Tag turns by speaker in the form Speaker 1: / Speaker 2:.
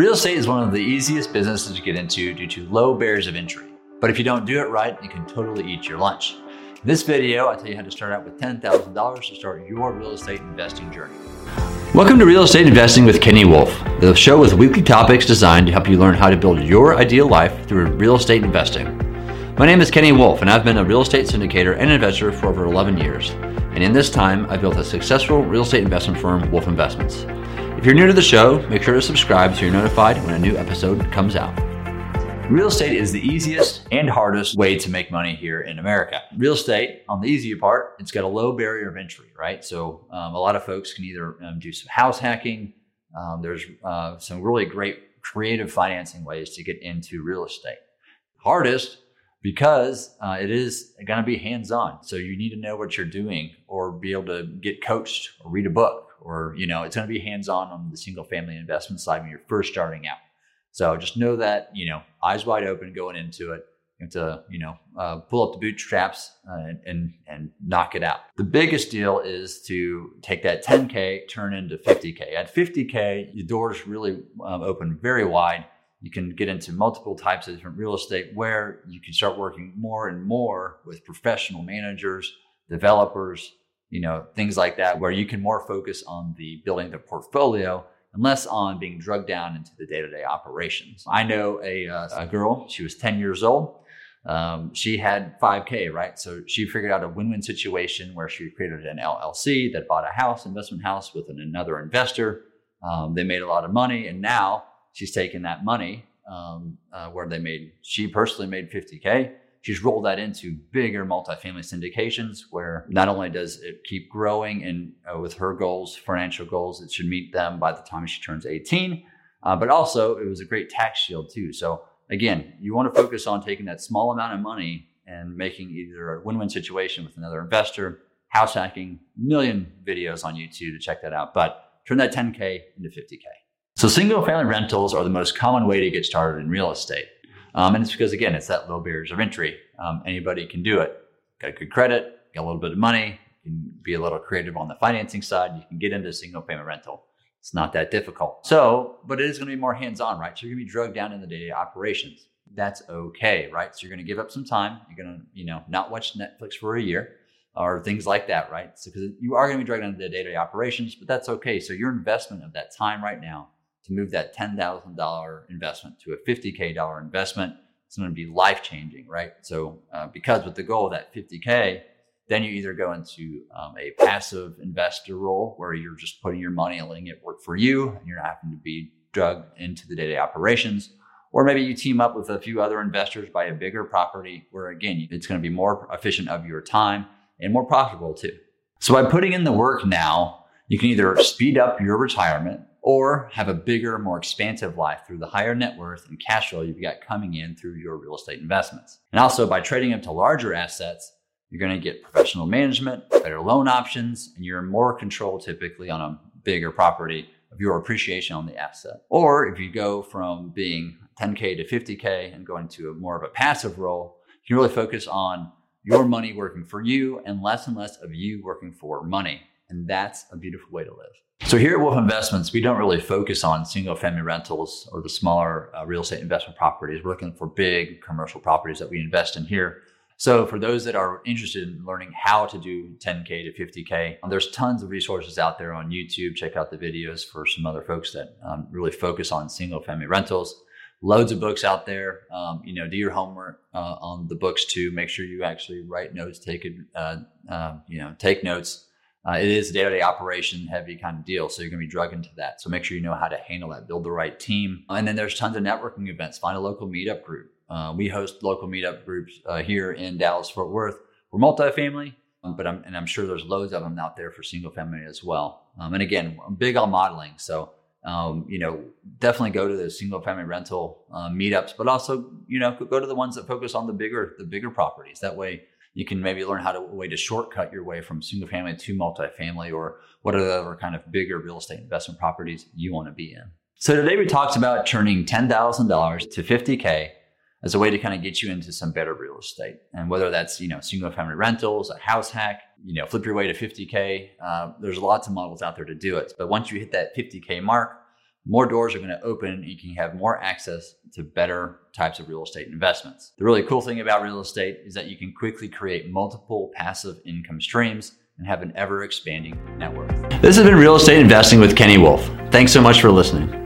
Speaker 1: Real estate is one of the easiest businesses to get into due to low barriers of entry. But if you don't do it right, it can totally eat your lunch. In this video, I tell you how to start out with $10,000 to start your real estate investing journey. Welcome to Real Estate Investing with Kenny Wolf, the show with weekly topics designed to help you learn how to build your ideal life through real estate investing. My name is Kenny Wolf, and I've been a real estate syndicator and investor for over 11 years. And in this time, I've built a successful real estate investment firm, Wolf Investments. If you're new to the show, make sure to subscribe so you're notified when a new episode comes out. Real estate is the easiest and hardest way to make money here in America. Real estate, on the easier part, it's got a low barrier of entry, right? So um, a lot of folks can either um, do some house hacking. Um, there's uh, some really great creative financing ways to get into real estate. Hardest because uh, it is going to be hands on. So you need to know what you're doing or be able to get coached or read a book or you know it's going to be hands on on the single family investment side when you're first starting out. So just know that you know eyes wide open going into it. You have to you know uh, pull up the bootstraps uh, and, and and knock it out. The biggest deal is to take that 10k turn into 50k. At 50k, your doors really um, open very wide. You can get into multiple types of different real estate where you can start working more and more with professional managers, developers, you know, things like that, where you can more focus on the building the portfolio and less on being drugged down into the day-to-day operations. I know a, uh, a girl, she was 10 years old. Um, she had 5K, right? So she figured out a win-win situation where she created an LLC that bought a house, investment house with an, another investor. Um, they made a lot of money and now she's taken that money um, uh, where they made, she personally made 50K she's rolled that into bigger multifamily syndications where not only does it keep growing and uh, with her goals, financial goals, it should meet them by the time she turns 18, uh, but also it was a great tax shield too. So again, you want to focus on taking that small amount of money and making either a win-win situation with another investor, house hacking, million videos on YouTube to check that out, but turn that 10K into 50K. So single family rentals are the most common way to get started in real estate. Um, and it's because, again, it's that low barriers of entry. Um, anybody can do it. Got a good credit, got a little bit of money, you can be a little creative on the financing side. You can get into single payment rental. It's not that difficult. So, but it is going to be more hands on, right? So you're going to be drugged down in the day to day operations. That's okay, right? So you're going to give up some time. You're going to, you know, not watch Netflix for a year or things like that, right? So because you are going to be drugged into the day to day operations, but that's okay. So your investment of that time right now to move that $10,000 investment to a $50K dollar investment. It's going to be life changing, right? So, uh, because with the goal of that 50K, then you either go into um, a passive investor role where you're just putting your money and letting it work for you, and you're not having to be drugged into the day to day operations. Or maybe you team up with a few other investors, buy a bigger property where, again, it's going to be more efficient of your time and more profitable too. So, by putting in the work now, you can either speed up your retirement or have a bigger, more expansive life through the higher net worth and cash flow you've got coming in through your real estate investments. And also by trading up to larger assets, you're going to get professional management, better loan options, and you're more control typically on a bigger property of your appreciation on the asset. Or if you go from being 10K to 50K and go into a more of a passive role, you can really focus on your money working for you and less and less of you working for money. And that's a beautiful way to live. So here at Wolf Investments, we don't really focus on single family rentals or the smaller uh, real estate investment properties. We're looking for big commercial properties that we invest in here. So for those that are interested in learning how to do 10K to 50K, there's tons of resources out there on YouTube. Check out the videos for some other folks that um, really focus on single family rentals. Loads of books out there. Um, you know, do your homework uh, on the books too. Make sure you actually write notes, take it, uh, uh, you know, take notes uh, it is a day-to-day operation heavy kind of deal so you're going to be drugged into that. So make sure you know how to handle that build the right team. And then there's tons of networking events. Find a local meetup group. Uh, we host local meetup groups uh, here in dallas fort worth. We're multifamily um, but I'm, and i'm sure there's loads of them out there for single family as well. Um, and again i'm big on modeling so um, you know definitely go to the single family rental uh, meetups but also you know go to the ones that focus on the bigger the bigger properties. That way you can maybe learn how to way to shortcut your way from single family to multifamily or what are the other kind of bigger real estate investment properties you want to be in. So today we talked about turning $10,000 to 50K as a way to kind of get you into some better real estate. And whether that's, you know, single family rentals, a house hack, you know, flip your way to 50K. Uh, there's lots of models out there to do it. But once you hit that 50K mark, more doors are going to open and you can have more access to better types of real estate investments. The really cool thing about real estate is that you can quickly create multiple passive income streams and have an ever expanding net worth. This has been Real Estate Investing with Kenny Wolf. Thanks so much for listening.